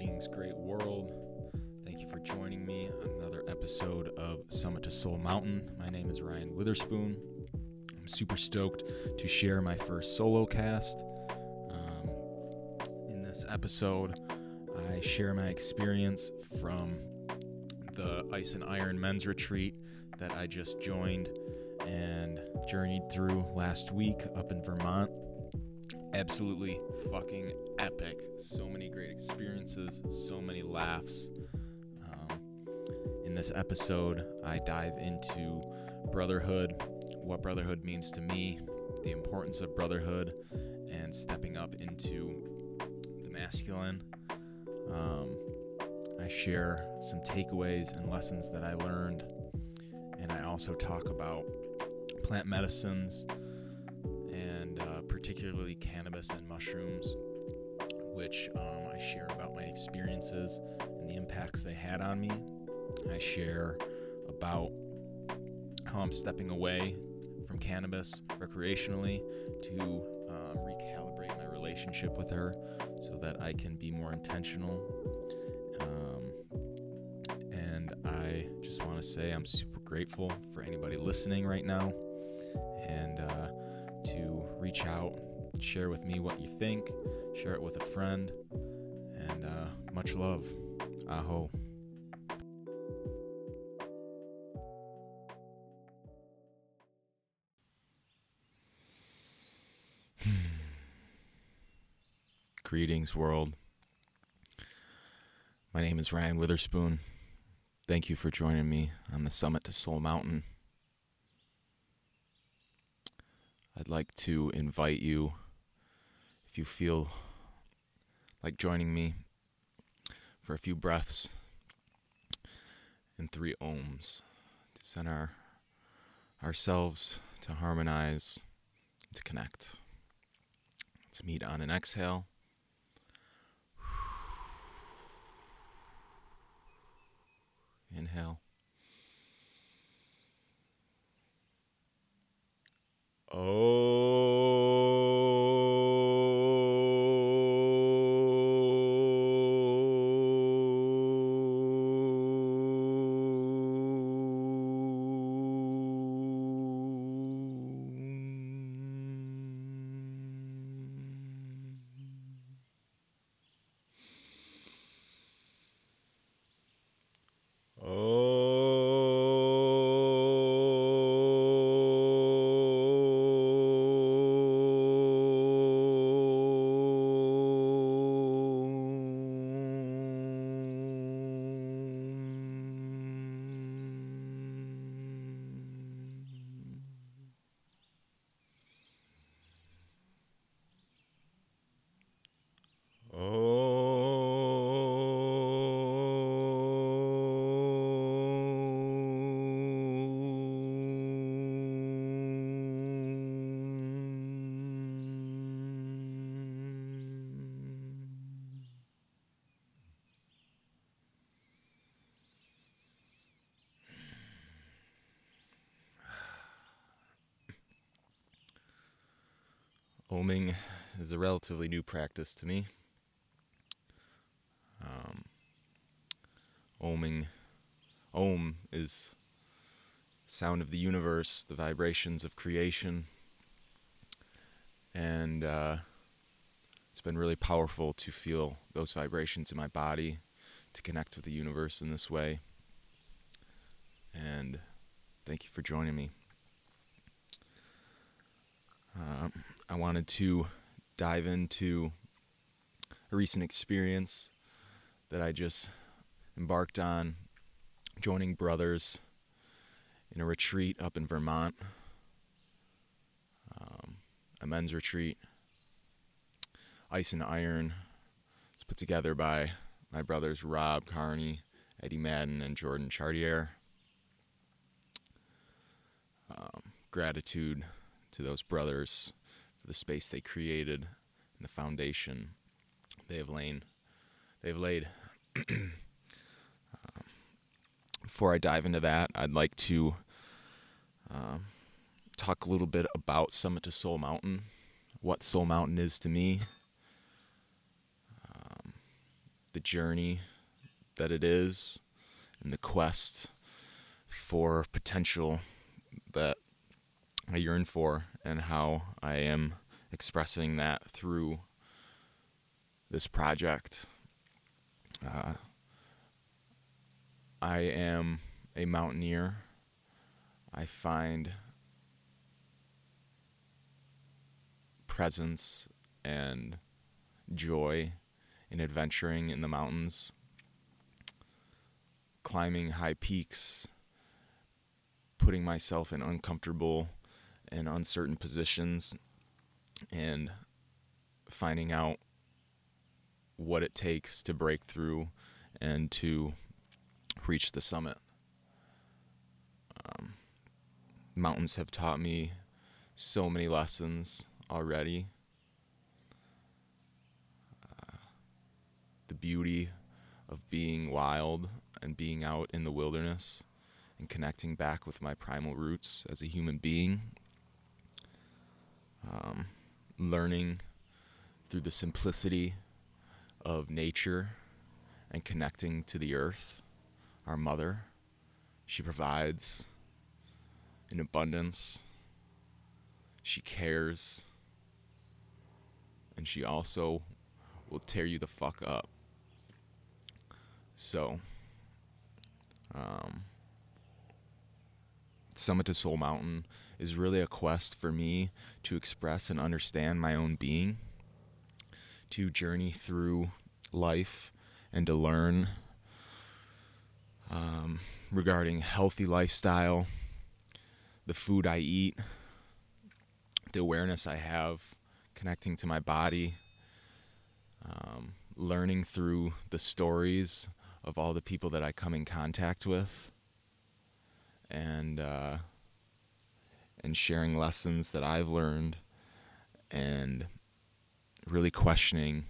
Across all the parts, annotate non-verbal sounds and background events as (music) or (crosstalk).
Greetings, great world. Thank you for joining me on another episode of Summit to Soul Mountain. My name is Ryan Witherspoon. I'm super stoked to share my first solo cast. Um, in this episode, I share my experience from the Ice and Iron Men's Retreat that I just joined and journeyed through last week up in Vermont absolutely fucking epic. So many great experiences, so many laughs. Um, in this episode, I dive into brotherhood, what brotherhood means to me, the importance of brotherhood, and stepping up into the masculine. Um, I share some takeaways and lessons that I learned, and I also talk about plant medicines particularly cannabis and mushrooms, which um, I share about my experiences and the impacts they had on me. I share about how I'm stepping away from cannabis recreationally to uh, recalibrate my relationship with her so that I can be more intentional. Um, and I just want to say I'm super grateful for anybody listening right now and uh, reach out, share with me what you think, share it with a friend, and uh, much love. Aho. (sighs) Greetings, world. My name is Ryan Witherspoon. Thank you for joining me on the summit to Soul Mountain. I'd like to invite you, if you feel like joining me, for a few breaths and three ohms to center ourselves to harmonize, to connect. Let's meet on an exhale. Inhale. Oming relatively new practice to me. Um, oming, Om is sound of the universe, the vibrations of creation, and uh, it's been really powerful to feel those vibrations in my body, to connect with the universe in this way. And thank you for joining me. Um, I wanted to dive into a recent experience that I just embarked on joining brothers in a retreat up in Vermont, um, a men's retreat. Ice and Iron was put together by my brothers Rob Carney, Eddie Madden, and Jordan Chartier. Um, gratitude to those brothers for the space they created and the foundation they have lain they've laid. (clears throat) um, before I dive into that, I'd like to um, talk a little bit about Summit to Soul Mountain, what Soul Mountain is to me. Um, the journey that it is and the quest for potential that I yearn for and how I am expressing that through this project. Uh, I am a mountaineer. I find presence and joy in adventuring in the mountains, climbing high peaks, putting myself in uncomfortable and uncertain positions, and finding out what it takes to break through and to reach the summit. Um, mountains have taught me so many lessons already. Uh, the beauty of being wild and being out in the wilderness and connecting back with my primal roots as a human being. Um, learning through the simplicity of nature and connecting to the earth, our mother. She provides in abundance. She cares. And she also will tear you the fuck up. So, um, Summit to Soul Mountain is really a quest for me to express and understand my own being, to journey through life, and to learn um, regarding healthy lifestyle, the food I eat, the awareness I have connecting to my body, um, learning through the stories of all the people that I come in contact with, and uh, and sharing lessons that I've learned, and really questioning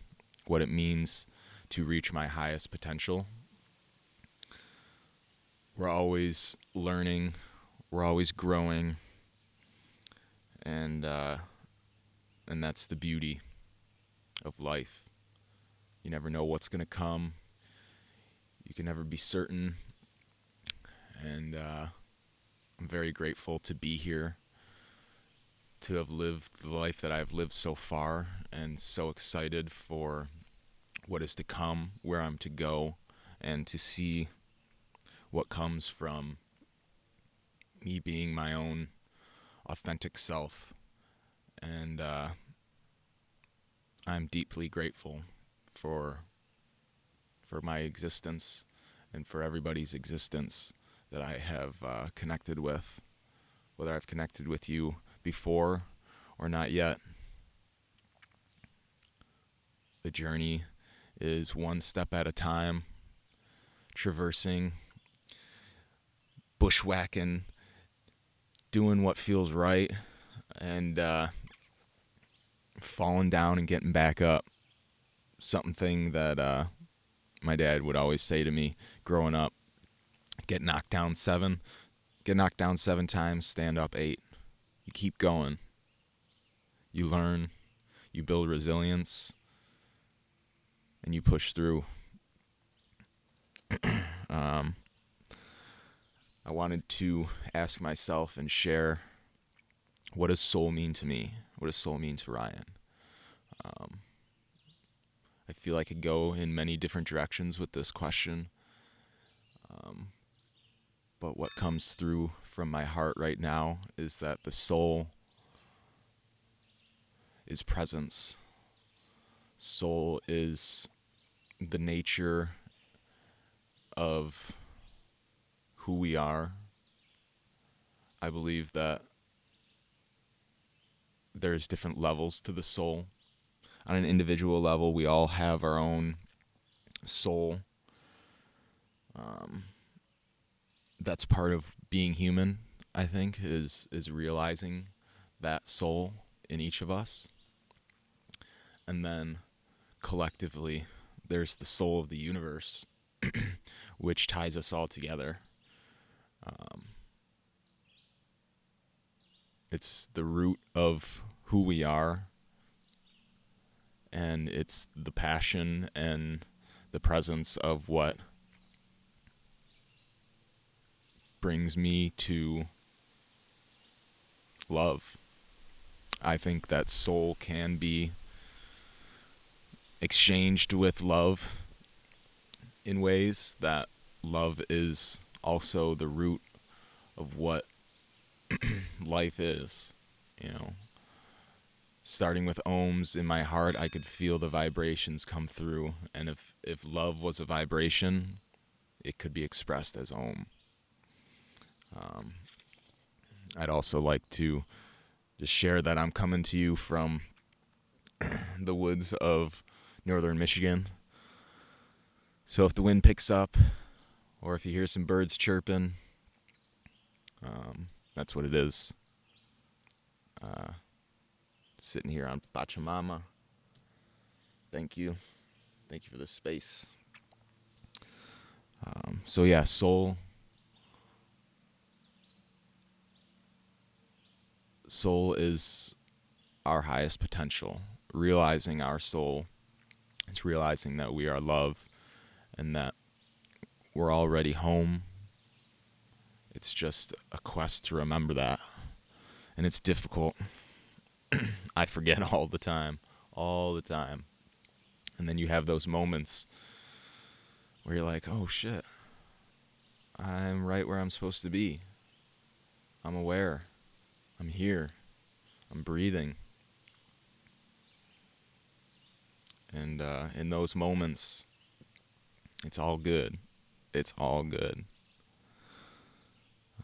what it means to reach my highest potential. We're always learning, we're always growing, and uh, and that's the beauty of life. You never know what's going to come. You can never be certain, and uh, I'm very grateful to be here, to have lived the life that I've lived so far, and so excited for what is to come, where I'm to go, and to see what comes from me being my own authentic self. And uh, I'm deeply grateful for for my existence and for everybody's existence that I have uh, connected with, whether I've connected with you before or not yet. The journey is one step at a time, traversing, bushwhacking, doing what feels right, and uh, falling down and getting back up. Something that uh, my dad would always say to me growing up get knocked down seven, get knocked down seven times, stand up eight. You keep going. You learn, you build resilience, and you push through. (clears throat) um, I wanted to ask myself and share what does soul mean to me? What does soul mean to Ryan? Um, I feel I could go in many different directions with this question. Um, but what comes through from my heart right now is that the soul is presence soul is the nature of who we are. I believe that there's different levels to the soul. On an individual level, we all have our own soul. Um, that's part of being human, I think, is is realizing that soul in each of us. And then collectively, there's the soul of the universe, (clears throat) which ties us all together. Um, it's the root of who we are, and it's the passion and the presence of what brings me to love. I think that soul can be exchanged with love in ways that love is also the root of what (clears throat) life is, you know. Starting with ohms in my heart, I could feel the vibrations come through, and if if love was a vibration, it could be expressed as ohm. Um, I'd also like to just share that I'm coming to you from (clears throat) the woods of northern Michigan. So if the wind picks up, or if you hear some birds chirping, um, that's what it is. Uh, sitting here on Pachamama. Thank you. Thank you for this space. Um, so, yeah, soul. Soul is our highest potential. Realizing our soul it's realizing that we are love and that we're already home. It's just a quest to remember that. And it's difficult. (clears throat) I forget all the time, all the time. And then you have those moments where you're like, oh shit, I'm right where I'm supposed to be. I'm aware. I'm here. I'm breathing. And uh, in those moments, it's all good. It's all good.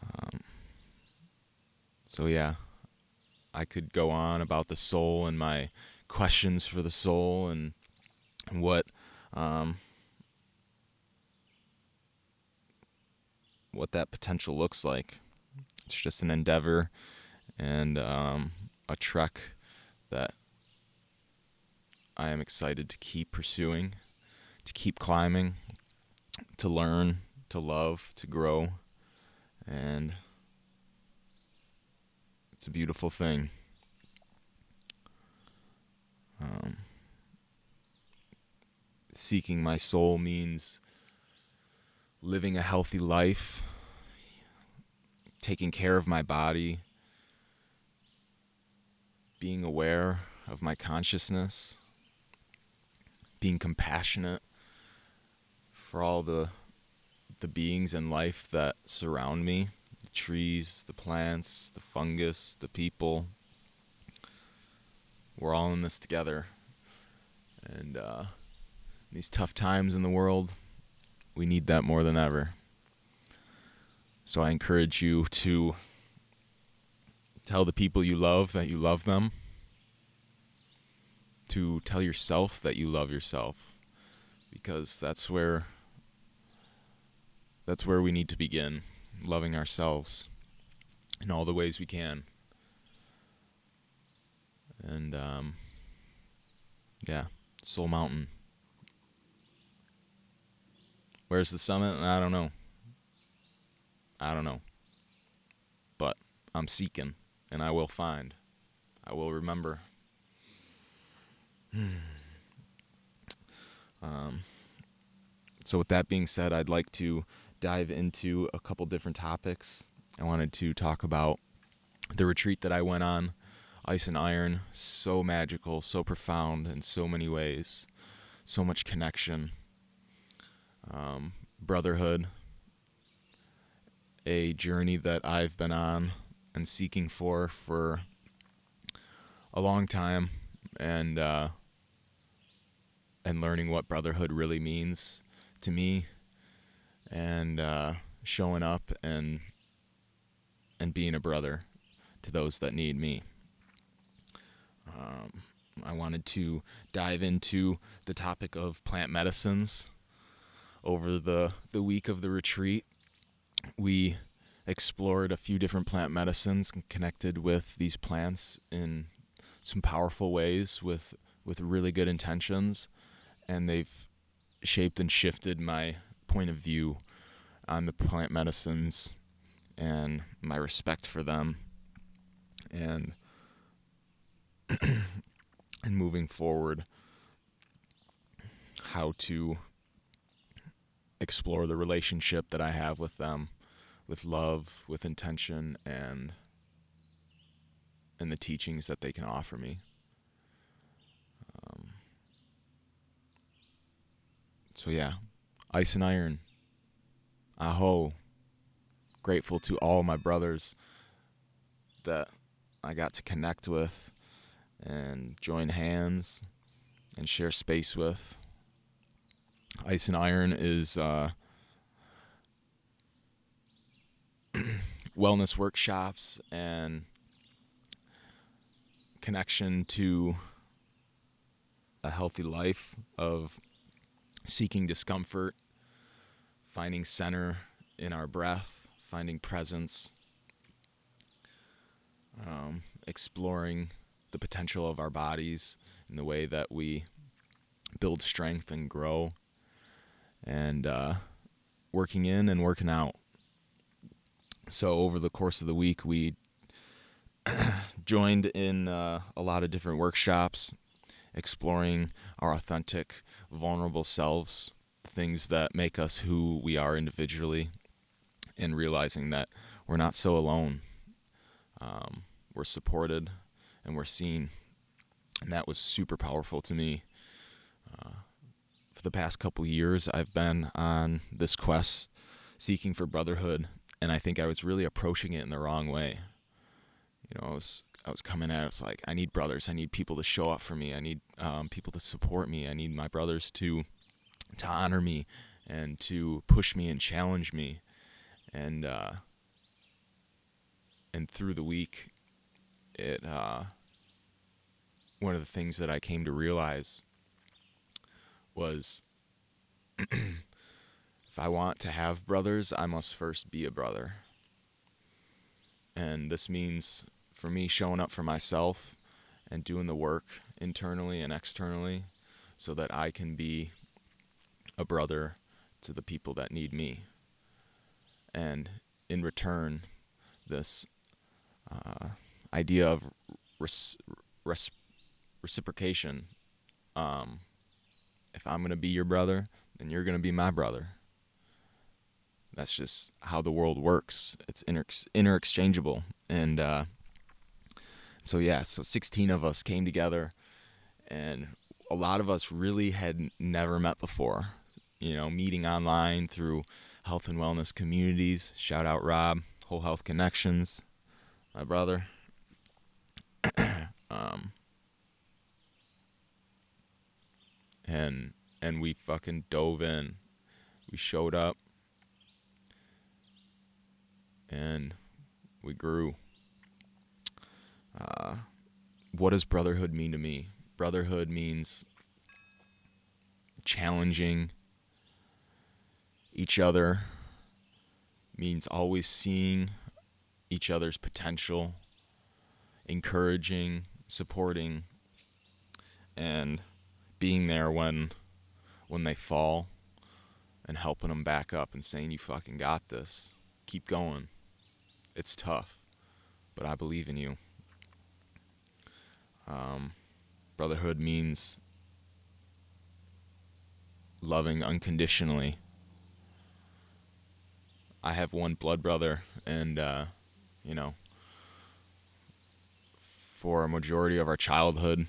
Um, so, yeah, I could go on about the soul and my questions for the soul and, and what. Um, what that potential looks like. It's just an endeavor and um, a trek that I am excited to keep pursuing, to keep climbing, to learn, to love, to grow. And it's a beautiful thing. Um, seeking my soul means living a healthy life, taking care of my body, being aware of my consciousness, being compassionate for all the the beings in life that surround me, the trees, the plants, the fungus, the people. We're all in this together. And uh, these tough times in the world, we need that more than ever. So I encourage you to tell the people you love that you love them, to tell yourself that you love yourself, because that's where that's where we need to begin, loving ourselves in all the ways we can. And um, yeah, Soul Mountain. Where's the summit? I don't know. I don't know. But I'm seeking, and I will find. I will remember. um, so, with that being said, I'd like to dive into a couple different topics. I wanted to talk about the retreat that I went on, Ice and Iron. So magical, so profound in so many ways, so much connection um, brotherhood, a journey that I've been on and seeking for for a long time, and uh, and learning what brotherhood really means to me, and uh, showing up and and being a brother to those that need me. Um, I wanted to dive into the topic of plant medicines over the, the week of the retreat. We explored a few different plant medicines and connected with these plants in some powerful ways with with really good intentions. And they've shaped and shifted my point of view on the plant medicines and my respect for them. And (clears throat) and moving forward how to explore the relationship that I have with them with love, with intention and and the teachings that they can offer me. Um, so yeah, ice and iron. Aho. Grateful to all my brothers that I got to connect with and join hands and share space with. Ice and Iron is uh, (clears throat) wellness workshops and connection to a healthy life of seeking discomfort, finding center in our breath, finding presence, um, exploring the potential of our bodies in the way that we build strength and grow, and uh, working in and working out. So, over the course of the week, we (clears throat) joined in uh, a lot of different workshops, exploring our authentic, vulnerable selves, things that make us who we are individually, and realizing that we're not so alone. Um, we're supported and we're seen. And that was super powerful to me. Uh, for the past couple years, I've been on this quest seeking for brotherhood, and I think I was really approaching it in the wrong way. You know, I was I was coming at it, it's like I need brothers, I need people to show up for me, I need um, people to support me, I need my brothers to to honor me and to push me and challenge me, and uh, and through the week, it uh, one of the things that I came to realize was (clears throat) if I want to have brothers, I must first be a brother. And this means for me showing up for myself and doing the work internally and externally so that I can be a brother to the people that need me. And in return, this uh, idea of res- res- reciprocation. Um, if I'm going to be your brother, then you're going to be my brother. That's just how the world works. It's inter interchangeable. And uh, so, yeah, so 16 of us came together, and a lot of us really had never met before. You know, meeting online through health and wellness communities. Shout out Rob, Whole Health Connections, my brother. (clears throat) um, and and we fucking dove in. We showed up and we grew. Uh, what does brotherhood mean to me? Brotherhood means challenging each other, means always seeing each other's potential, encouraging, supporting, and being there when when they fall and helping them back up and saying you fucking got this. Keep going. It's tough, but I believe in you. Um, brotherhood means loving unconditionally. I have one blood brother, and uh, you know, for a majority of our childhood,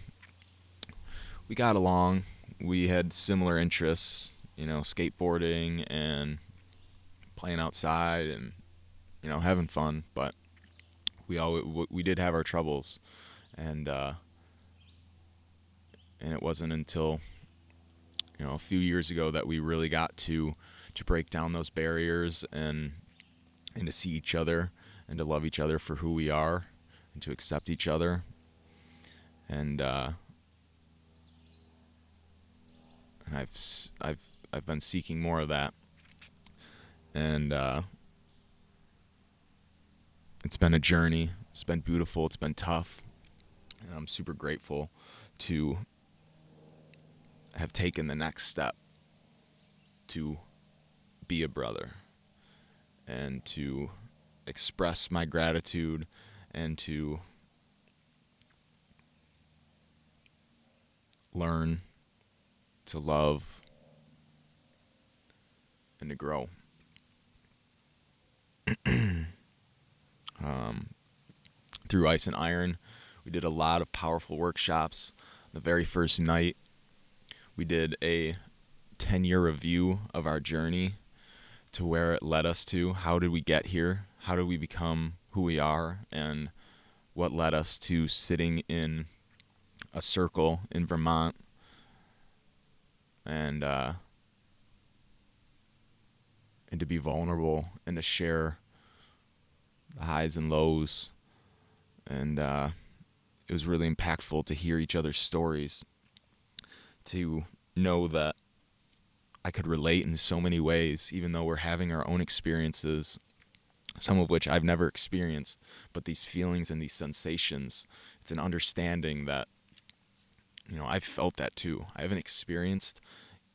we got along. We had similar interests, you know, skateboarding and playing outside and you know having fun. But we all we did have our troubles, and uh, and it wasn't until you know a few years ago that we really got to to break down those barriers and and to see each other and to love each other for who we are and to accept each other and uh, and I've I've I've been seeking more of that, and uh, it's been a journey. It's been beautiful. It's been tough, and I'm super grateful to have taken the next step to be a brother and to express my gratitude and to learn to love and to grow. (clears throat) um, through Ice and Iron, we did a lot of powerful workshops. The very first night, we did a 10 year review of our journey to where it led us to. How did we get here? How did we become who we are? And what led us to sitting in a circle in Vermont and uh, and to be vulnerable and to share the highs and lows. And uh, it was really impactful to hear each other's stories to know that I could relate in so many ways even though we're having our own experiences some of which I've never experienced. But these feelings and these sensations it's an understanding that you know I've felt that too. I haven't experienced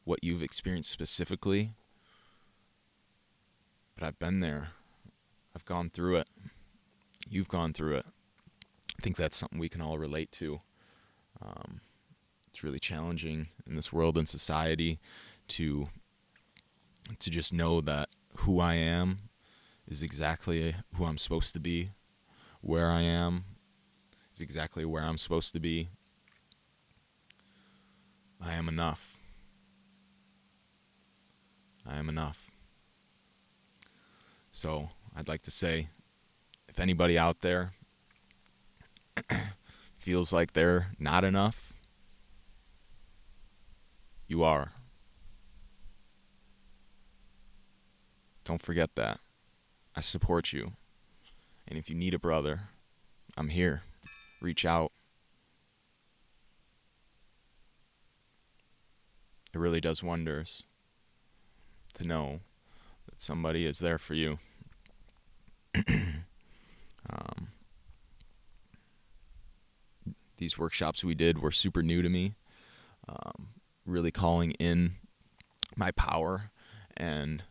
what you've experienced specifically but I've been there. I've gone through it. You've gone through it. I think that's something we can all relate to. Um, it's really challenging in this world and society to to just know that who I am is exactly who I'm supposed to be. Where I am is exactly where I'm supposed to be. I am enough. I am enough. So I'd like to say if anybody out there (clears throat) feels like they're not enough, you are. Don't forget that. I support you. And if you need a brother, I'm here. Reach out. It really does wonders to know that somebody is there for you. (clears throat) um, these workshops we did were super new to me, um, really calling in my power and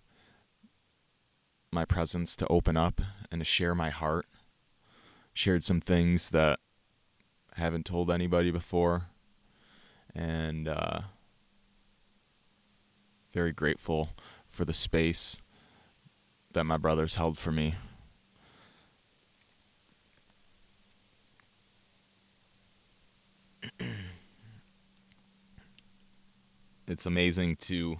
my presence to open up and to share my heart. Shared some things that I haven't told anybody before, and uh, very grateful for the space that my brothers held for me. It's amazing to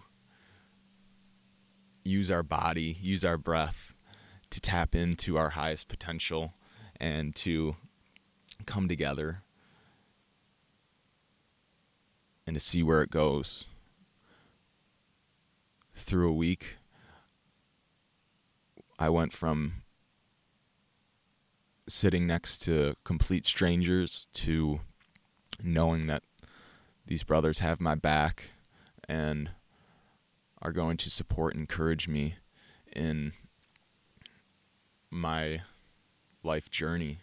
use our body, use our breath to tap into our highest potential and to come together and to see where it goes. Through a week, I went from sitting next to complete strangers to knowing that these brothers have my back and are going to support and encourage me in my life journey.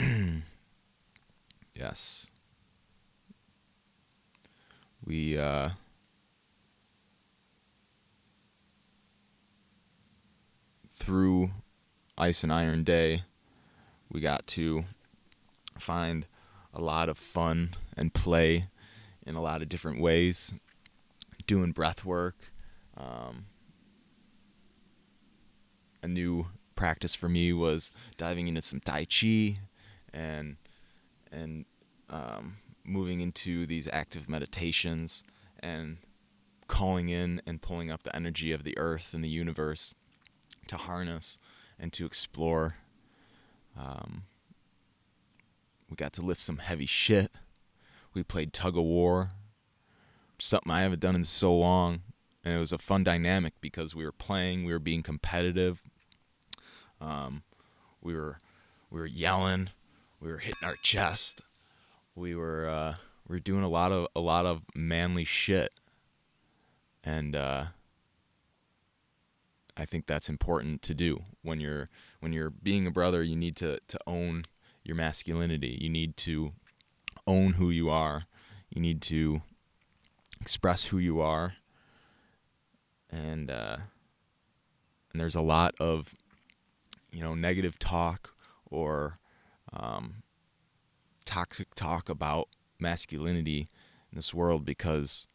Um, (clears throat) yes we uh, through Ice and Iron Day, we got to find a lot of fun and play in a lot of different ways, doing breath work. Um, a new practice for me was diving into some Tai Chi and and um, moving into these active meditations and calling in and pulling up the energy of the earth and the universe to harness and to explore. Um, we got to lift some heavy shit. We played tug of war, something I haven't done in so long. And it was a fun dynamic because we were playing, we were being competitive, um, we were we were yelling, we were hitting our chest, we were uh, we were doing a lot of a lot of manly shit, and uh, I think that's important to do when you're when you're being a brother. You need to to own your masculinity. You need to own who you are. You need to express who you are, and uh, and there's a lot of you know negative talk or um, toxic talk about masculinity in this world because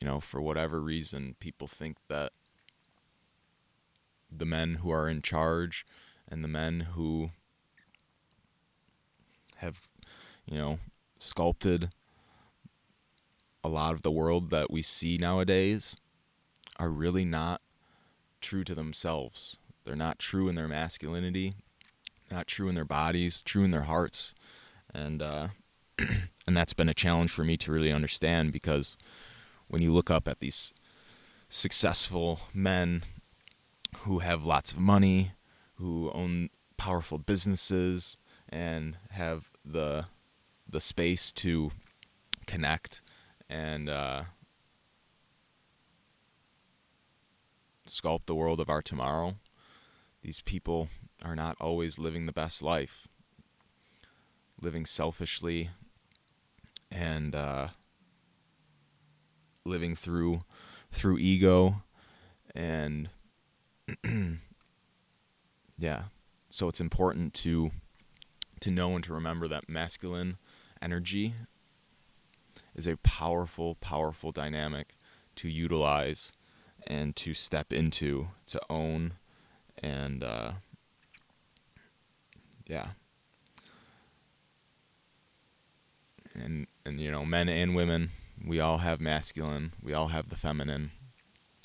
you know for whatever reason people think that the men who are in charge and the men who have you know sculpted a lot of the world that we see nowadays are really not true to themselves. They're not true in their masculinity, not true in their bodies, true in their hearts. And uh, (clears throat) and that's been a challenge for me to really understand because when you look up at these successful men who have lots of money, who own powerful businesses and have the the space to connect and uh, sculpt the world of our tomorrow. These people are not always living the best life, living selfishly and uh, living through through ego and (clears throat) yeah so it's important to to know and to remember that masculine energy is a powerful, powerful dynamic to utilize and to step into, to own, and uh, yeah. And and you know, men and women, we all have masculine, we all have the feminine.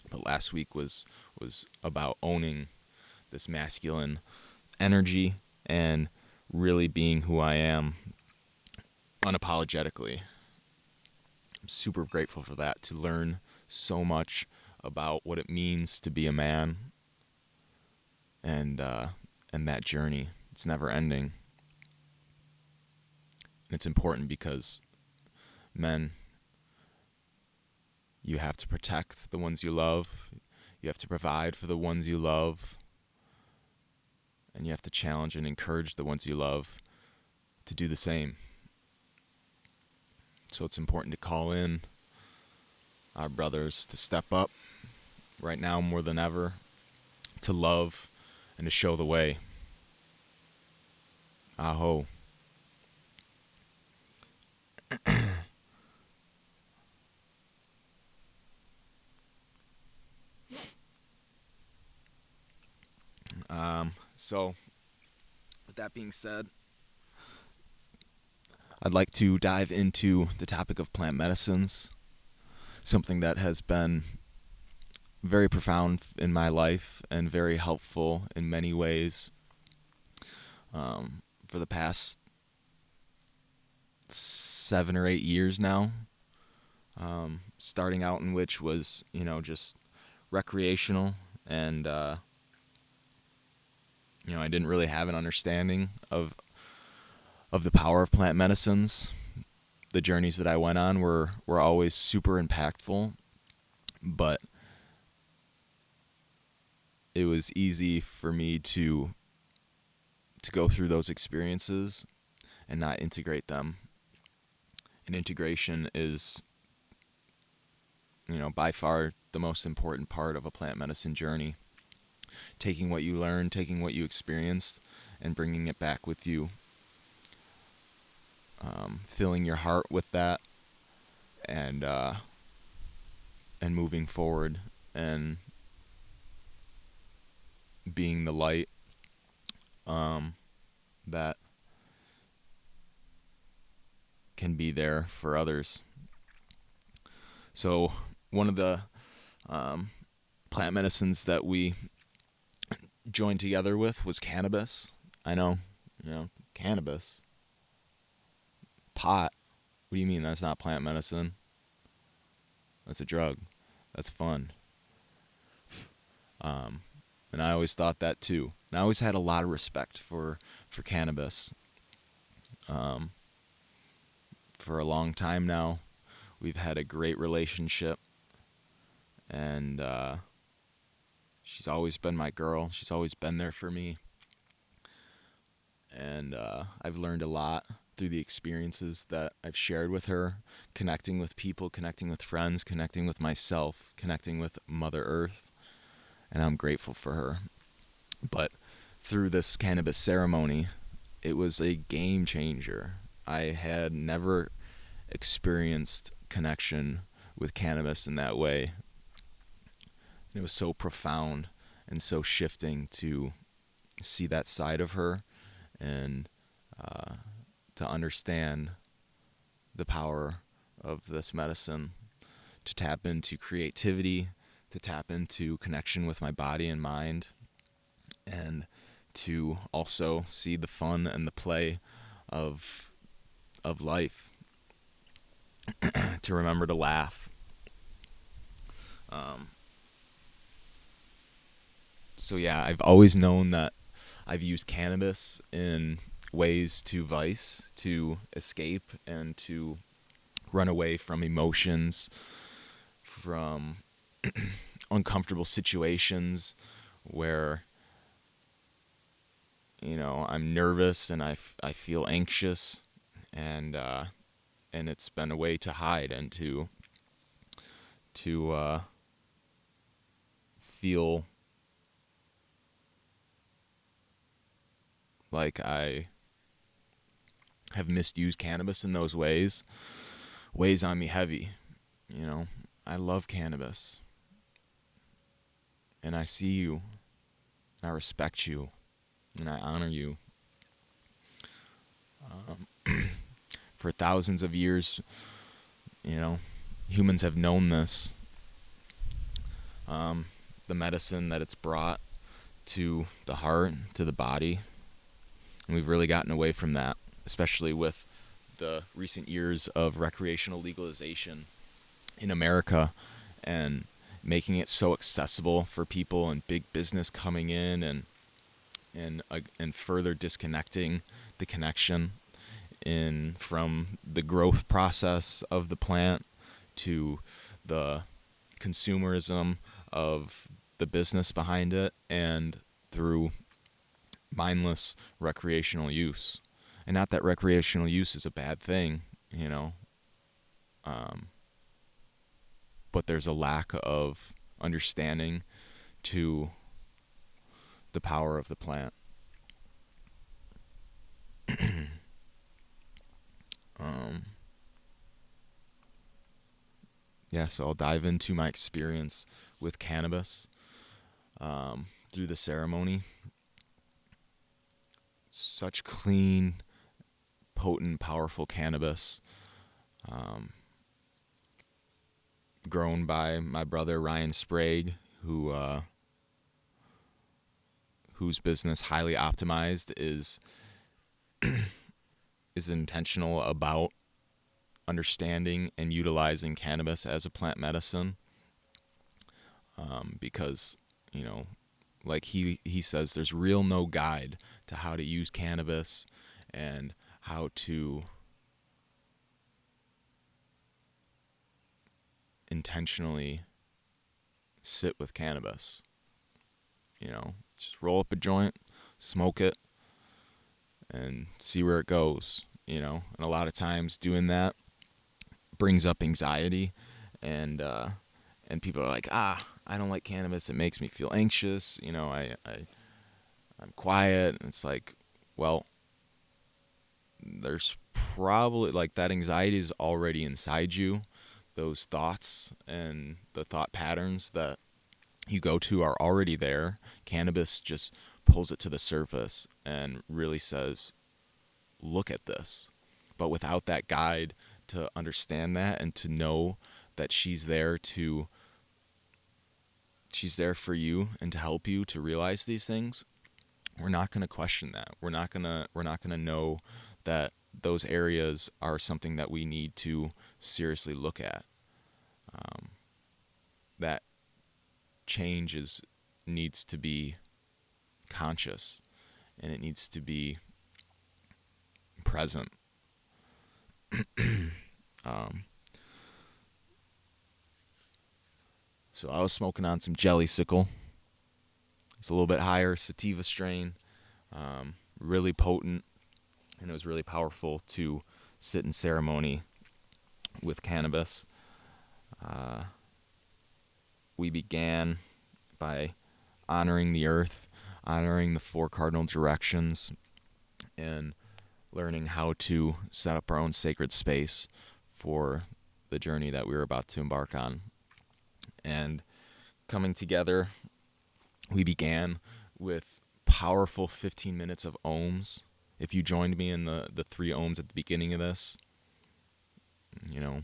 But last week was was about owning this masculine energy and really being who I am unapologetically. I'm super grateful for that to learn so much about what it means to be a man and uh, and that journey. It's never ending. And it's important because men you have to protect the ones you love. You have to provide for the ones you love and you have to challenge and encourage the ones you love to do the same. So it's important to call in our brothers to step up right now more than ever, to love and to show the way. Aho. (clears throat) um, so, with that being said, I'd like to dive into the topic of plant medicines, something that has been very profound in my life and very helpful in many ways um, for the past seven or eight years now. Um, starting out in which was, you know, just recreational and uh, you know, I didn't really have an understanding of of the power of plant medicines. The journeys that I went on were were always super impactful, but it was easy for me to to go through those experiences and not integrate them. And integration is you know, by far the most important part of a plant medicine journey taking what you learned, taking what you experienced, and bringing it back with you. Um, filling your heart with that, and uh, and moving forward, and being the light um, that can be there for others. So one of the um, plant medicines that we joined together with was cannabis. I know, you know, cannabis. Pot. What do you mean that's not plant medicine? That's a drug. That's fun. Um, and I always thought that too. And I always had a lot of respect for for cannabis. Um, for a long time now, we've had a great relationship, and uh, she's always been my girl. She's always been there for me. And uh, I've learned a lot through the experiences that I've shared with her, connecting with people, connecting with friends, connecting with myself, connecting with Mother Earth. And I'm grateful for her. But through this cannabis ceremony, it was a game changer. I had never experienced connection with cannabis in that way. It was so profound and so shifting to see that side of her and uh, to understand the power of this medicine, to tap into creativity, to tap into connection with my body and mind, and to also see the fun and the play of of life. (clears throat) to remember to laugh. Um, so yeah, I've always known that I've used cannabis in ways to vice, to escape, and to run away from emotions, from (clears throat) uncomfortable situations where you know I'm nervous and I, f- I feel anxious and uh, and it's been a way to hide and to to uh, feel like I have misused cannabis in those ways weighs on me heavy. You know, I love cannabis. And I see you. And I respect you. And I honor you. Um, (clears throat) for thousands of years, you know, humans have known this. Um, the medicine that it's brought to the heart, to the body. And we've really gotten away from that, especially with the recent years of recreational legalization in America and making it so accessible for people and big business coming in and and uh, and further disconnecting the connection in from the growth process of the plant to the consumerism of the business behind it and through mindless recreational use and not that recreational use is a bad thing, you know. Um, but there's a lack of understanding to the power of the plant. (clears throat) um, yeah, so I'll dive into my experience with cannabis um, through the ceremony. Such clean, potent, powerful cannabis um, grown by my brother Ryan Sprague, who uh, whose business highly optimized is (clears throat) is intentional about understanding and utilizing cannabis as a plant medicine um, because you know like he he says there's real no guide to how to use cannabis and how to intentionally sit with cannabis. You know, just roll up a joint, smoke it, and see where it goes. You know, and a lot of times doing that brings up anxiety, and uh, and people are like, ah, I don't like cannabis. It makes me feel anxious. You know, I, I I'm quiet, and it's like, well, there's probably like that anxiety is already inside you. Those thoughts and the thought patterns that you go to are already there. Cannabis just pulls it to the surface and really says, look at this. But without that guide to understand that and to know that she's there to she's there for you and to help you to realize these things we're not going to question that we're not going to we're not going to know that those areas are something that we need to seriously look at. Um, that change is needs to be conscious, and it needs to be present. (clears throat) um, so I was smoking on some Jelly Sickle. It's a little bit higher sativa strain, um, really potent and it was really powerful to sit in ceremony with cannabis. Uh, we began by honoring the earth, honoring the four cardinal directions, and learning how to set up our own sacred space for the journey that we were about to embark on. And coming together, we began with powerful 15 minutes of ohms. If you joined me in the, the three ohms at the beginning of this, you know,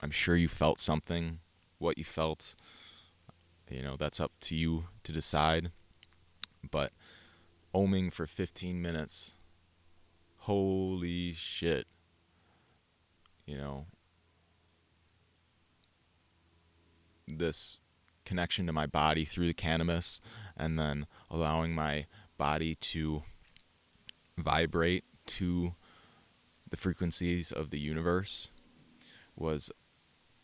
I'm sure you felt something. What you felt, you know, that's up to you to decide. But ohming for 15 minutes, holy shit. You know, this connection to my body through the cannabis and then allowing my body to vibrate to the frequencies of the universe was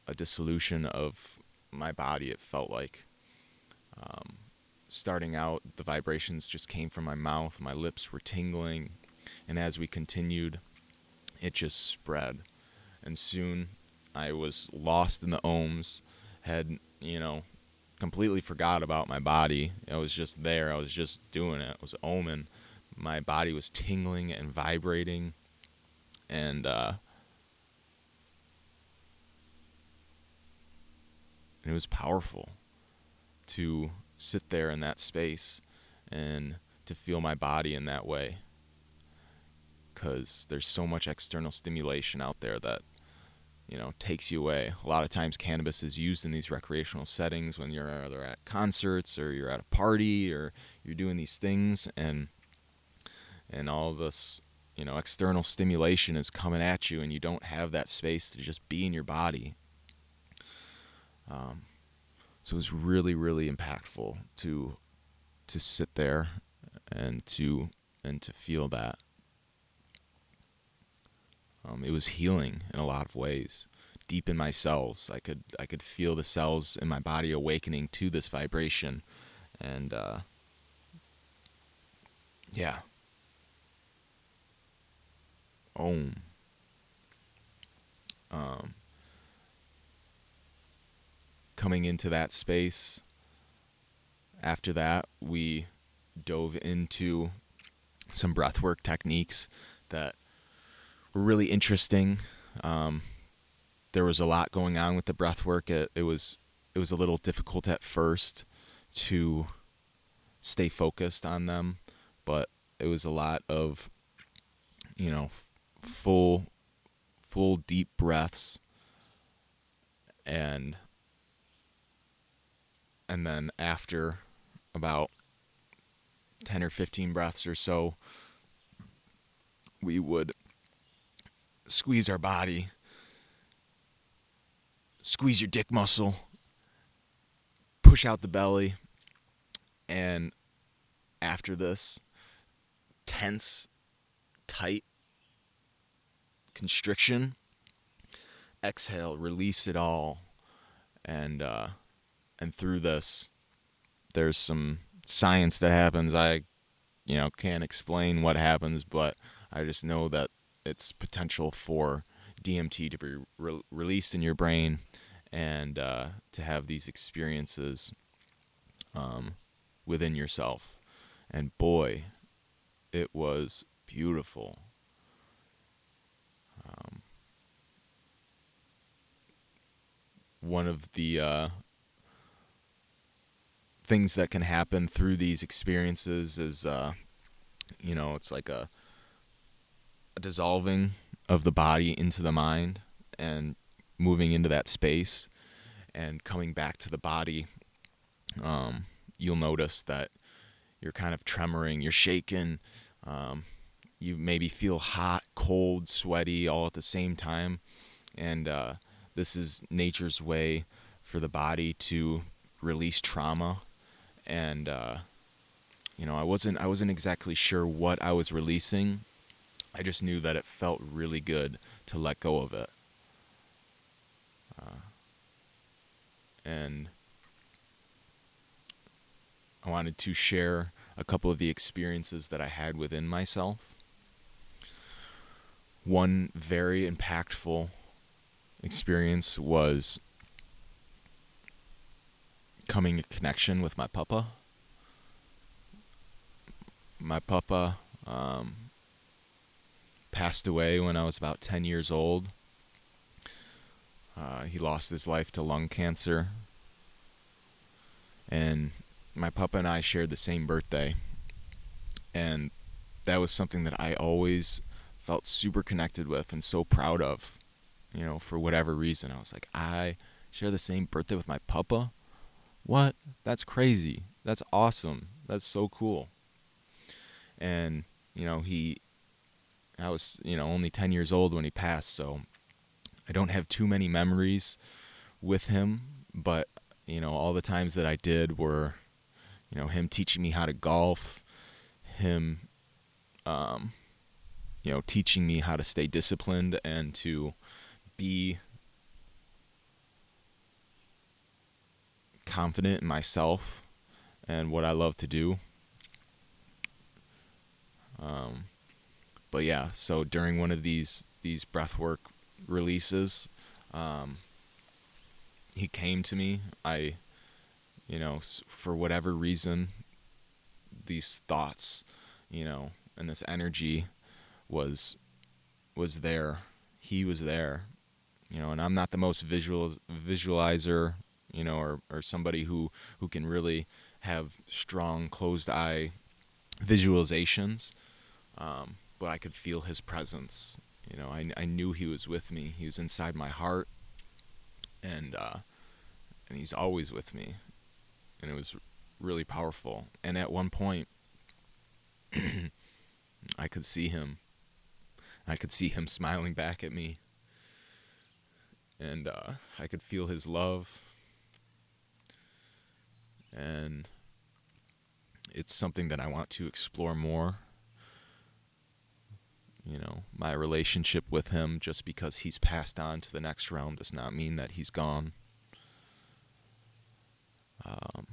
a dissolution of my body it felt like. Um, starting out the vibrations just came from my mouth my lips were tingling and as we continued it just spread. And soon i was lost in the ohms had you know completely forgot about my body. I was just there. I was just doing it. It was omen. My body was tingling and vibrating, and uh, it was powerful to sit there in that space and to feel my body in that way. Because there's so much external stimulation out there that you know takes you away. A lot of times cannabis is used in these recreational settings when you're either at concerts or you're at a party or you're doing these things and and all this you know external stimulation is coming at you and you don't have that space to just be in your body. Um, so it was really really impactful to to sit there and to and to feel that um, it was healing in a lot of ways. Deep in my cells, I could I could feel the cells in my body awakening to this vibration, and uh, yeah. Om. Um, coming into that space. After that, we dove into some breathwork techniques that really interesting. Um, there was a lot going on with the breath work. It, it was it was a little difficult at first to stay focused on them, but it was a lot of you know full full deep breaths and and then after about 10 or 15 breaths or so we would squeeze our body, squeeze your dick muscle, push out the belly, and after this, tense, tight constriction, exhale, release it all, and uh, and through this, there's some science that happens. I, you know, can't explain what happens, but I just know that its potential for DMT to be re- released in your brain and uh, to have these experiences um, within yourself. And boy, it was beautiful. Um, one of the uh, things that can happen through these experiences is, uh, you know, it's like a a dissolving of the body into the mind and moving into that space and coming back to the body, um, you'll notice that you're kind of tremoring, you're shaking, um, you maybe feel hot, cold, sweaty all at the same time. And uh, this is nature's way for the body to release trauma. And uh, you know, I wasn't I wasn't exactly sure what I was releasing I just knew that it felt really good to let go of it. Uh, and I wanted to share a couple of the experiences that I had within myself. One very impactful experience was coming in connection with my papa. My papa um, passed away when I was about 10 years old. Uh, he lost his life to lung cancer. And my papa and I shared the same birthday. And that was something that I always felt super connected with and so proud of. You know, for whatever reason. I was like, I share the same birthday with my papa? What? That's crazy. That's awesome. That's so cool. And, you know, he I was, you know, only 10 years old when he passed, so I don't have too many memories with him, but you know, all the times that I did were, you know, him teaching me how to golf, him, um, you know, teaching me how to stay disciplined and to be confident in myself and what I love to do. Um, but yeah, so during one of these these breathwork releases, um, he came to me. I, you know, for whatever reason, these thoughts, you know, and this energy was was there. He was there, you know, and I'm not the most visual visualizer, you know, or or somebody who who can really have strong closed eye visualizations. Um, I could feel his presence. You know, I, I knew he was with me. He was inside my heart, and uh, and he's always with me, and it was really powerful. And at one point, (clears throat) I could see him. I could see him smiling back at me, and uh, I could feel his love. And it's something that I want to explore more you know, my relationship with him just because he's passed on to the next realm does not mean that he's gone. Um,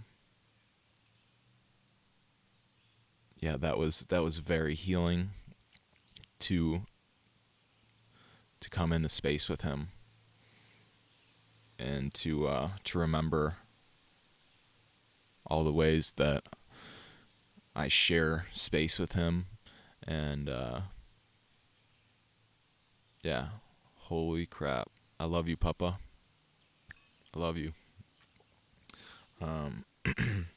yeah, that was that was very healing to to come into space with him and to uh, to remember all the ways that I share space with him and uh, yeah. Holy crap. I love you, Papa. I love you. Um, (clears throat)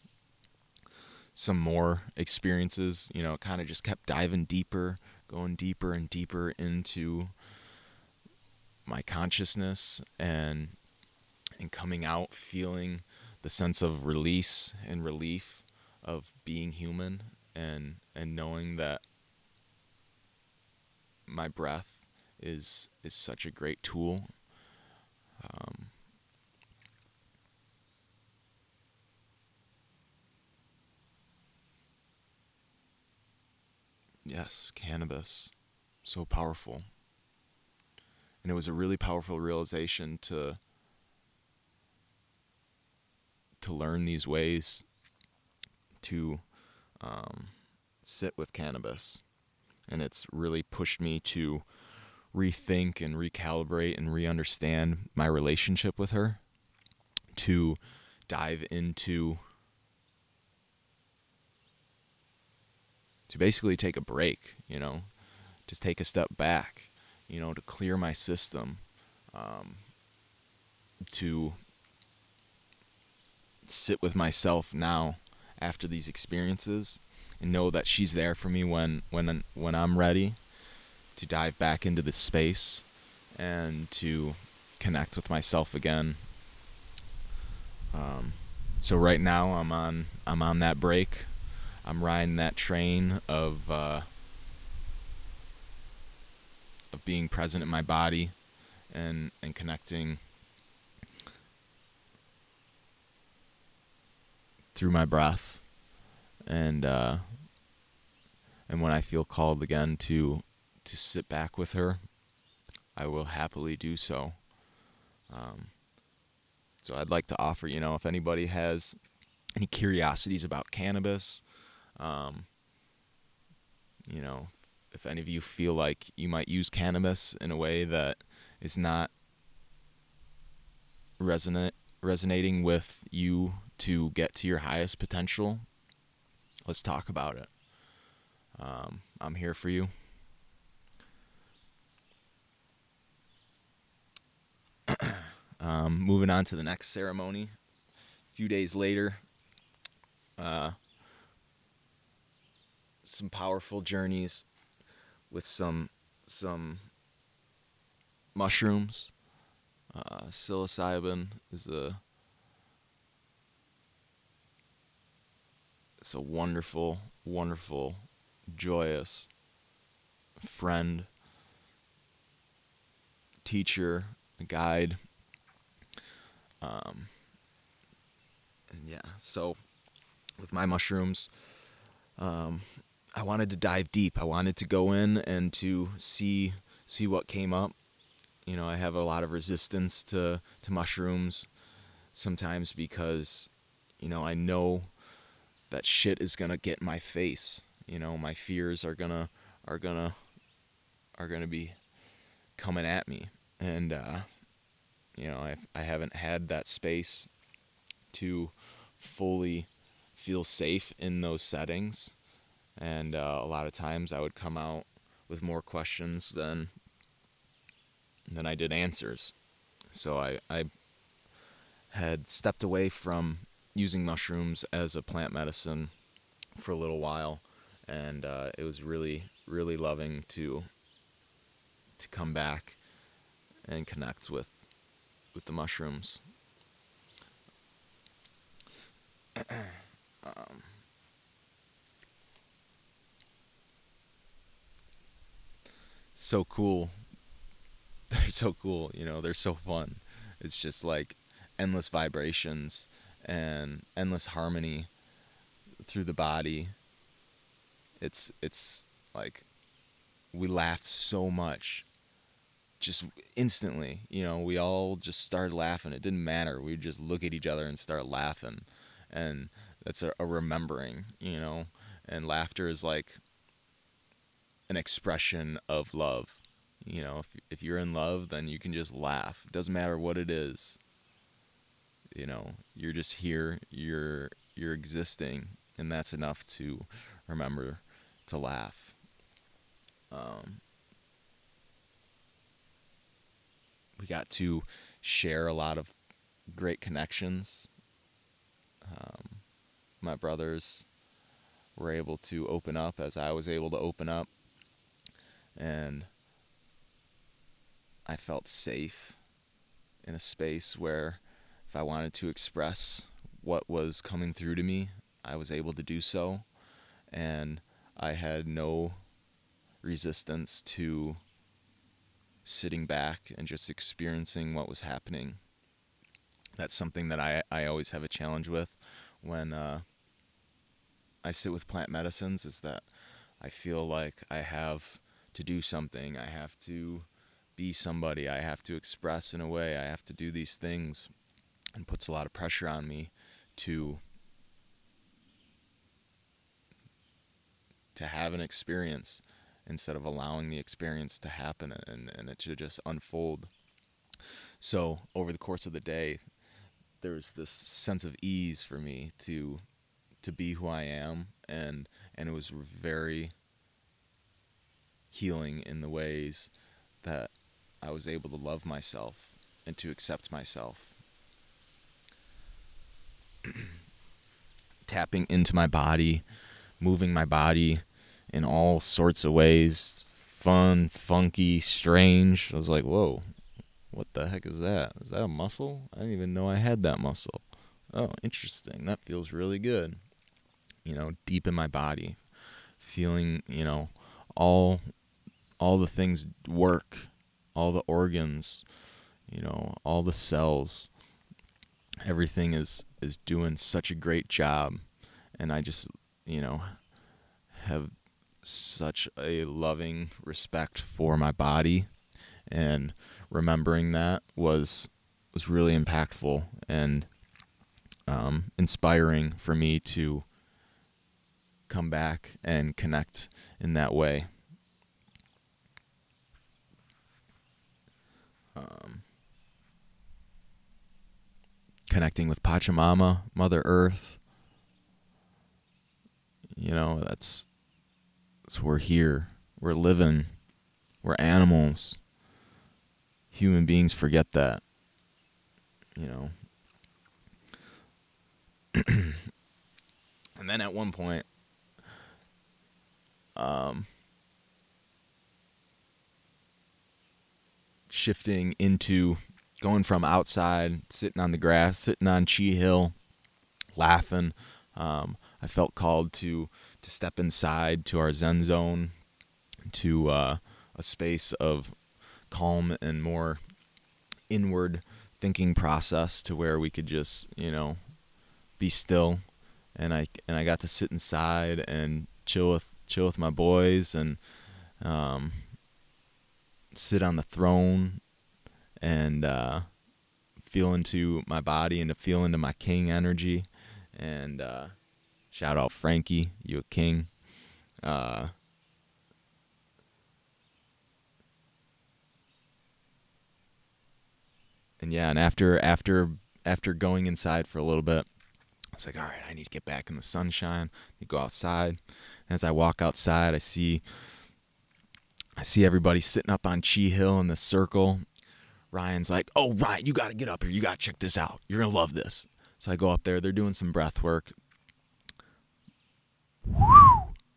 some more experiences, you know, kind of just kept diving deeper, going deeper and deeper into my consciousness and and coming out feeling the sense of release and relief of being human and and knowing that my breath is is such a great tool. Um, yes, cannabis, so powerful, and it was a really powerful realization to to learn these ways to um, sit with cannabis, and it's really pushed me to rethink and recalibrate and re-understand my relationship with her to dive into to basically take a break you know to take a step back you know to clear my system um, to sit with myself now after these experiences and know that she's there for me when when when I'm ready to dive back into this space and to connect with myself again. Um, so right now I'm on I'm on that break. I'm riding that train of uh, of being present in my body and and connecting through my breath and uh, and when I feel called again to to sit back with her, I will happily do so. Um, so I'd like to offer, you know, if anybody has any curiosities about cannabis, um, you know, if any of you feel like you might use cannabis in a way that is not resonate resonating with you to get to your highest potential, let's talk about it. Um, I'm here for you. Um, moving on to the next ceremony. A few days later, uh, some powerful journeys with some some mushrooms. Uh, psilocybin is a it's a wonderful, wonderful, joyous friend, teacher, guide. Um, and yeah, so with my mushrooms, um, I wanted to dive deep. I wanted to go in and to see see what came up. You know, I have a lot of resistance to to mushrooms sometimes because you know, I know that shit is going to get my face. You know, my fears are going to are going to are going to be coming at me and uh you know, I I haven't had that space to fully feel safe in those settings and uh, a lot of times I would come out with more questions than than I did answers. So I I had stepped away from using mushrooms as a plant medicine for a little while, and uh, it was really really loving to to come back and connect with with the mushrooms. (clears throat) um, so cool. (laughs) They're so cool, you know, they're so fun. It's just like endless vibrations and endless harmony through the body. It's it's like we laughed so much just instantly, you know, we all just started laughing. It didn't matter. We just look at each other and start laughing. And that's a, a remembering, you know. And laughter is like an expression of love. You know, if if you're in love, then you can just laugh. It doesn't matter what it is. You know, you're just here, you're you're existing, and that's enough to remember to laugh. Um, we got to share a lot of great connections. Um, my brothers were able to open up as I was able to open up and I felt safe in a space where if I wanted to express what was coming through to me, I was able to do so. And I had no resistance to sitting back and just experiencing what was happening. That's something that I, I always have a challenge with when uh, I sit with plant medicines is that I feel like I have to do something. I have to be somebody. I have to express in a way. I have to do these things and puts a lot of pressure on me to to have an experience instead of allowing the experience to happen and, and it to just unfold. So over the course of the day, there's this sense of ease for me to to be who I am and and it was very healing in the ways that I was able to love myself and to accept myself. (clears throat) Tapping into my body, moving my body in all sorts of ways fun, funky, strange. I was like, whoa, what the heck is that? Is that a muscle? I didn't even know I had that muscle. Oh, interesting. That feels really good. You know, deep in my body, feeling, you know, all all the things work, all the organs, you know, all the cells. Everything is is doing such a great job, and I just, you know, have such a loving respect for my body, and remembering that was was really impactful and um, inspiring for me to come back and connect in that way. um, connecting with Pachamama, Mother Earth. You know, that's that's we're here. We're living. We're animals. Human beings forget that. you know. (clears throat) and then at one point, um, shifting into going from outside, sitting on the grass, sitting on Chi Hill, laughing. Um, I felt called to to step inside to our Zen zone, to uh, a space of calm and more inward thinking process, to where we could just you know be still, and I and I got to sit inside and chill with chill with my boys and um, sit on the throne and uh, feel into my body and to feel into my king energy. And uh, shout out Frankie, you a king. Uh, and yeah, and after after after going inside for a little bit, it's like, all right, I need to get back in the sunshine. You go outside. And As I walk outside, I see I see everybody sitting up on Chi Hill in the circle. Ryan's like, "Oh, Ryan, you got to get up here. You got to check this out. You're gonna love this." So I go up there. They're doing some breath work.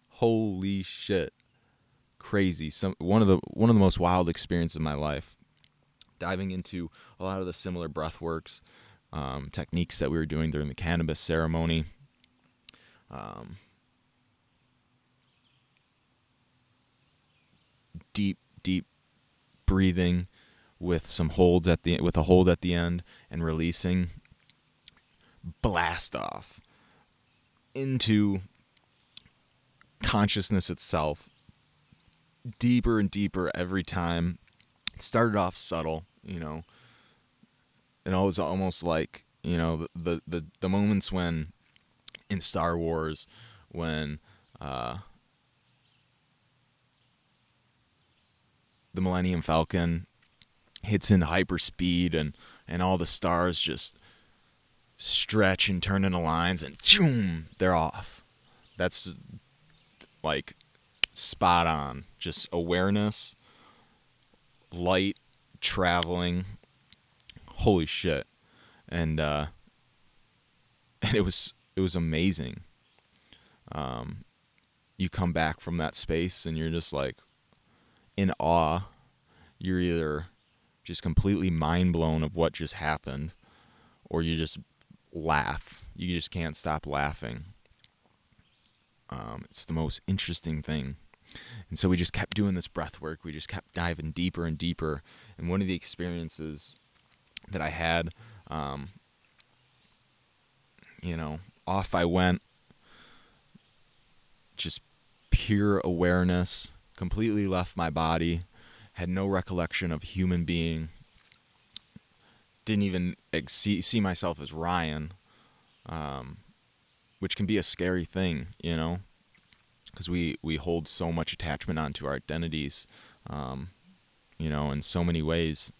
Holy shit! Crazy. Some one of the one of the most wild experiences of my life. Diving into a lot of the similar breath works, um, techniques that we were doing during the cannabis ceremony. Um, deep, deep breathing with some holds at the with a hold at the end and releasing. Blast off into consciousness itself deeper and deeper every time. It started off subtle, you know. And it was almost like, you know, the the the, moments when in Star Wars when uh the Millennium Falcon hits into hyperspeed and and all the stars just stretch and turn into lines and zoom, they're off. That's like spot on. Just awareness, light traveling. Holy shit. And uh (laughs) and it was it was amazing. Um you come back from that space and you're just like in awe. You're either just completely mind blown of what just happened, or you just laugh. You just can't stop laughing. Um, it's the most interesting thing. And so we just kept doing this breath work. We just kept diving deeper and deeper. And one of the experiences that I had, um, you know, off I went, just pure awareness, completely left my body, had no recollection of human being, didn't even see, see myself as Ryan, um, which can be a scary thing, you know, because we, we hold so much attachment onto our identities, um, you know, in so many ways.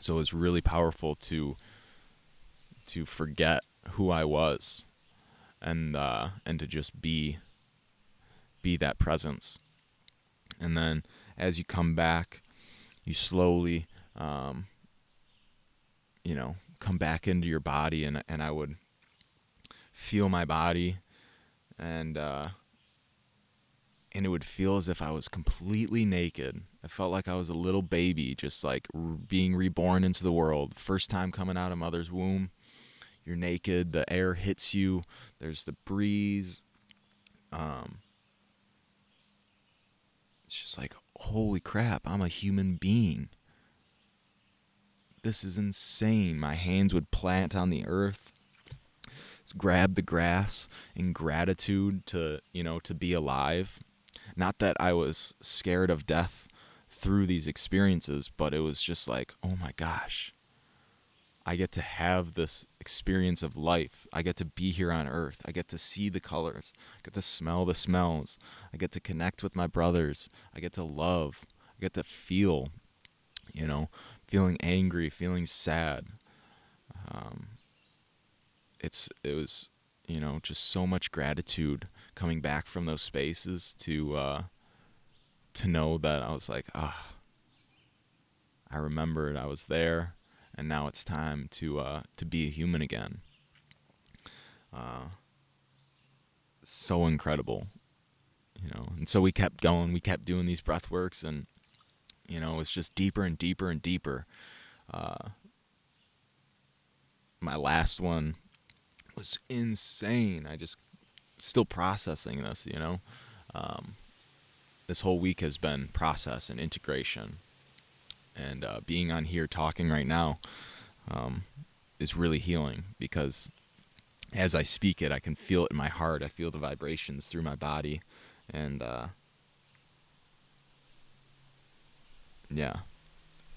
So it's really powerful to to forget who I was and uh, and to just be be that presence and then as you come back, you slowly, um, you know, come back into your body, and and I would feel my body, and uh, and it would feel as if I was completely naked. I felt like I was a little baby, just like r- being reborn into the world. First time coming out of mother's womb. You're naked. The air hits you. There's the breeze. Um, it's just like, holy crap, I'm a human being. This is insane. My hands would plant on the earth, grab the grass in gratitude to, you know, to be alive. Not that I was scared of death through these experiences, but it was just like, oh my gosh, I get to have this experience of life. I get to be here on earth. I get to see the colors. I get to smell the smells. I get to connect with my brothers. I get to love. I get to feel, you know, feeling angry, feeling sad. Um, it's it was you know just so much gratitude coming back from those spaces to uh, to know that I was like ah I remembered I was there and now it's time to uh, to be a human again. Uh, so incredible, you know. And so we kept going. We kept doing these breath works, and you know, it's just deeper and deeper and deeper. Uh, my last one was insane. I just still processing this, you know. Um, this whole week has been process and integration, and uh, being on here talking right now um, is really healing because as I speak it, I can feel it in my heart. I feel the vibrations through my body, and uh, yeah.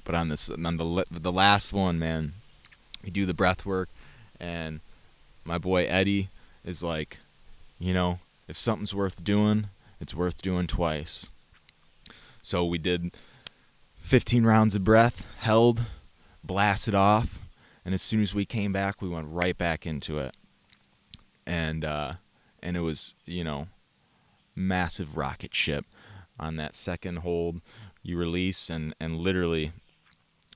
But on this, on the the last one, man, we do the breath work, and my boy Eddie is like, you know, if something's worth doing, it's worth doing twice. So we did 15 rounds of breath, held, blasted off, and as soon as we came back, we went right back into it. And uh, and it was, you know, massive rocket ship on that second hold. You release and and literally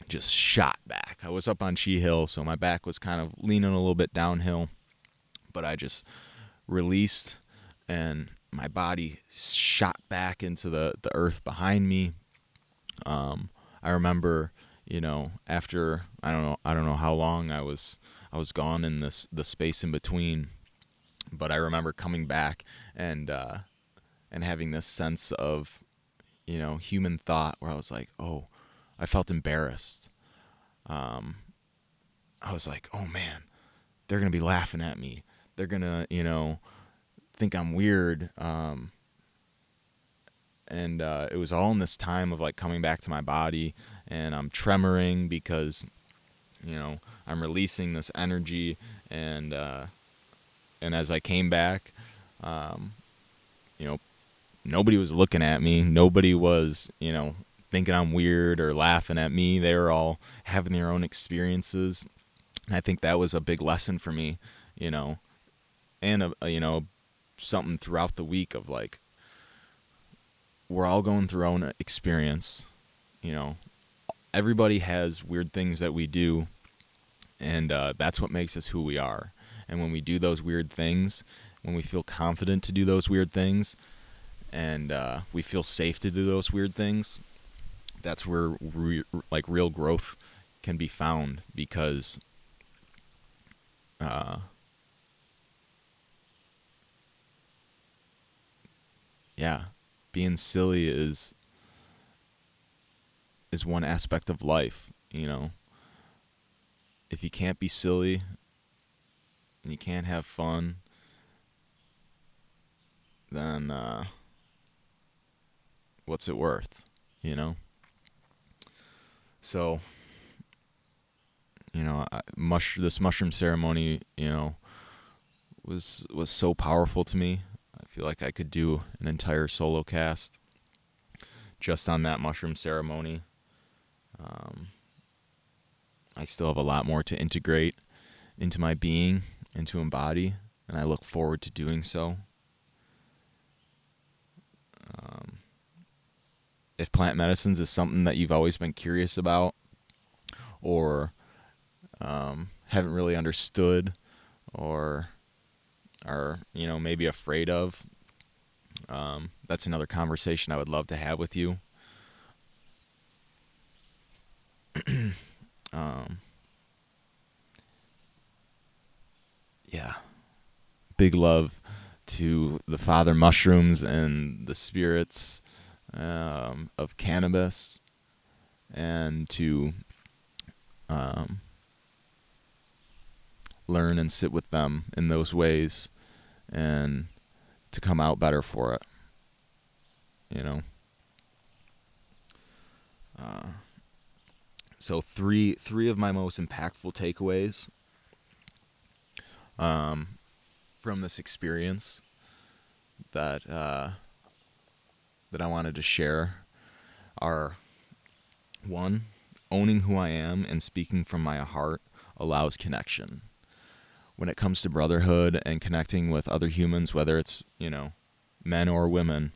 just shot back. I was up on Chi Hill, so my back was kind of leaning a little bit downhill, but I just released and my body shot back into the, the earth behind me. Um, I remember, you know, after I don't know I don't know how long I was I was gone in this the space in between, but I remember coming back and uh, and having this sense of, you know, human thought where I was like, oh, I felt embarrassed. Um, I was like, oh man, they're gonna be laughing at me. They're gonna, you know, think I'm weird. Um, and uh, it was all in this time of like coming back to my body, and I'm tremoring because, you know, I'm releasing this energy, and uh, and as I came back, um, you know, nobody was looking at me. Nobody was, you know, thinking I'm weird or laughing at me. They were all having their own experiences. And I think that was a big lesson for me, you know, and a, a you know something throughout the week of like we're all going through our own experience you know. Everybody has weird things that we do and uh, that's what makes us who we are. And when we do those weird things when we feel confident to do those weird things and uh, we feel safe to do those weird things that's where re- like real growth can be found because uh, yeah, being silly is is one aspect of life, you know. If you can't be silly and you can't have fun, then uh, what's it worth, you know? So, you know, I, mush this mushroom ceremony, you know, was was so powerful to me feel like I could do an entire solo cast just on that mushroom ceremony. Um, I still have a lot more to integrate into my being and to embody, and I look forward to doing so. Um, if plant medicines is something that you've always been curious about or um, haven't really understood or are you know maybe afraid of. Um, that's another conversation I would love to have with you. (clears throat) um, yeah, big love to the father mushrooms and the spirits um, of cannabis, and to um, learn and sit with them in those ways and to come out better for it. You know. Uh, so three three of my most impactful takeaways um, from this experience that uh, that I wanted to share are one owning who I am and speaking from my heart allows connection when it comes to brotherhood and connecting with other humans, whether it's, you know, men or women,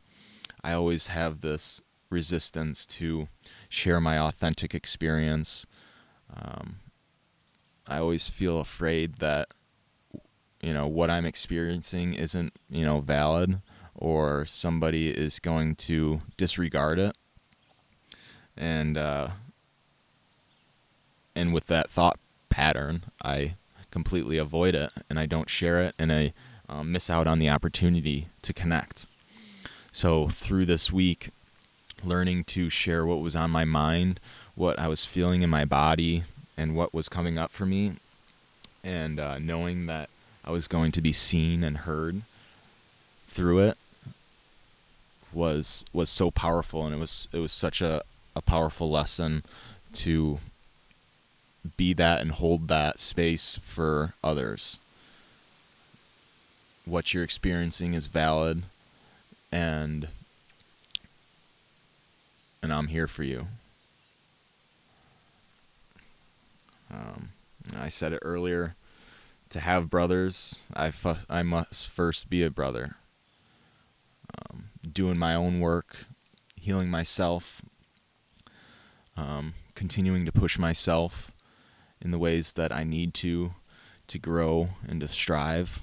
I always have this resistance to share my authentic experience. Um, I always feel afraid that you know what I'm experiencing isn't you know valid or somebody is going to disregard it and uh, and with that thought pattern I completely avoid it and I don't share it and I um, miss out on the opportunity to connect. So through this week learning to share what was on my mind what I was feeling in my body and what was coming up for me and uh, knowing that I was going to be seen and heard through it was was so powerful and it was it was such a, a powerful lesson to be that and hold that space for others. What you're experiencing is valid and and I'm here for you. Um, I said it earlier to have brothers, I, fu- I must first be a brother. Um, doing my own work, healing myself, um, continuing to push myself in the ways that I need to to grow and to strive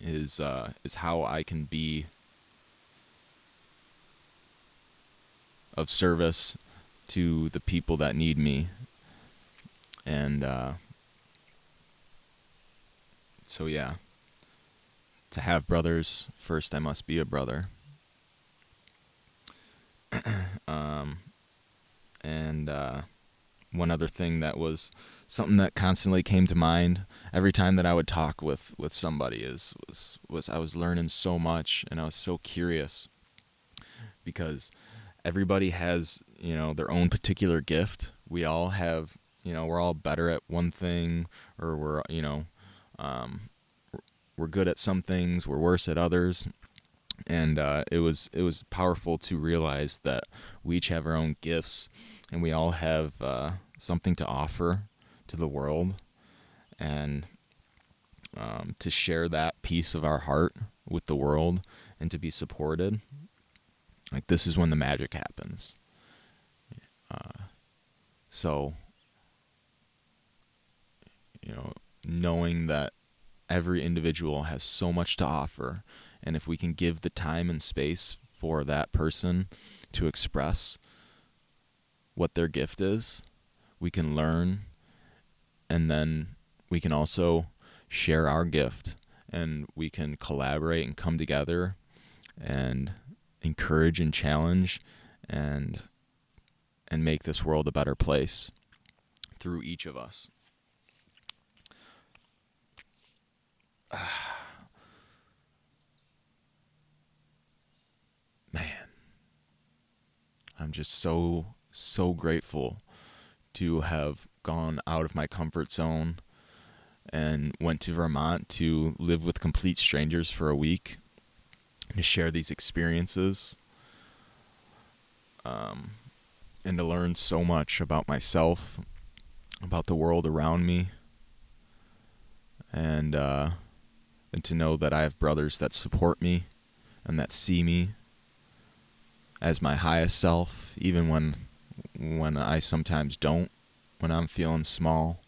is uh, is how I can be of service to the people that need me. And uh, so yeah. To have brothers first i must be a brother. (clears throat) Um, and uh, one other thing that was something that constantly came to mind every time that I would talk with, with somebody is was was I was learning so much and I was so curious because everybody has you know their own particular gift. We all have you know we're all better at one thing or we're you know um, we're good at some things we're worse at others and uh, it was it was powerful to realize that we each have our own gifts and we all have uh, something to offer to the world and um, to share that piece of our heart with the world and to be supported like this is when the magic happens. Uh, so you know, knowing that every individual has so much to offer, and if we can give the time and space for that person to express what their gift is, we can learn, and then we can also share our gift, and we can collaborate and come together and encourage and challenge and and make this world a better place through each of us. (sighs) man, I'm just so, so grateful to have gone out of my comfort zone and went to Vermont to live with complete strangers for a week and to share these experiences um, and to learn so much about myself, about the world around me, and uh, and to know that I have brothers that support me and that see me as my highest self, even when when I sometimes don't, when I'm feeling small.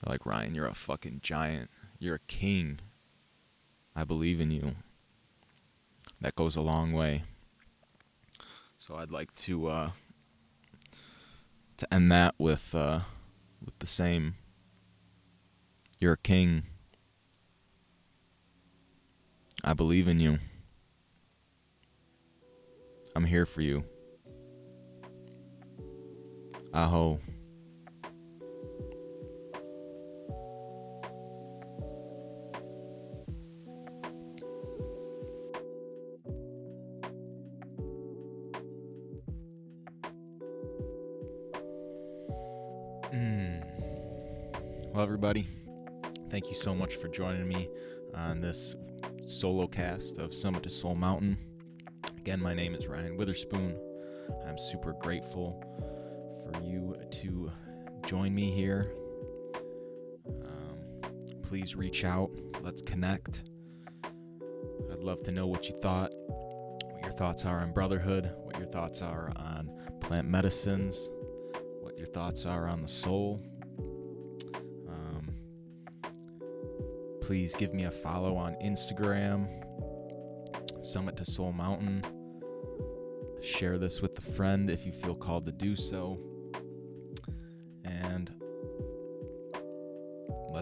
They're like Ryan, you're a fucking giant. You're a king. I believe in you. That goes a long way. So I'd like to uh, to end that with uh, with the same. You're a king. I believe in you. I'm here for you. Aho. Mm. Well, everybody, thank you so much for joining me on this solo cast of Summit to Soul Mountain. Again, my name is Ryan Witherspoon. I'm super grateful for you to join me here. Um, please reach out. Let's connect. I'd love to know what you thought, what your thoughts are on brotherhood, what your thoughts are on plant medicines, what your thoughts are on the soul. please give me a follow on Instagram, Summit to Soul Mountain. Share this with a friend if you feel called to do so.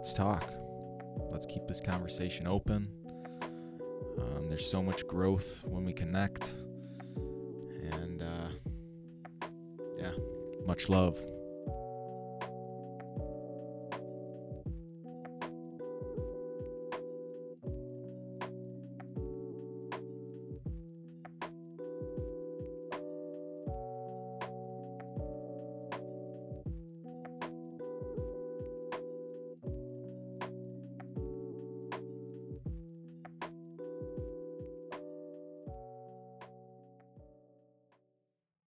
Let's talk. Let's keep this conversation open. Um, there's so much growth when we connect. And uh, yeah, much love.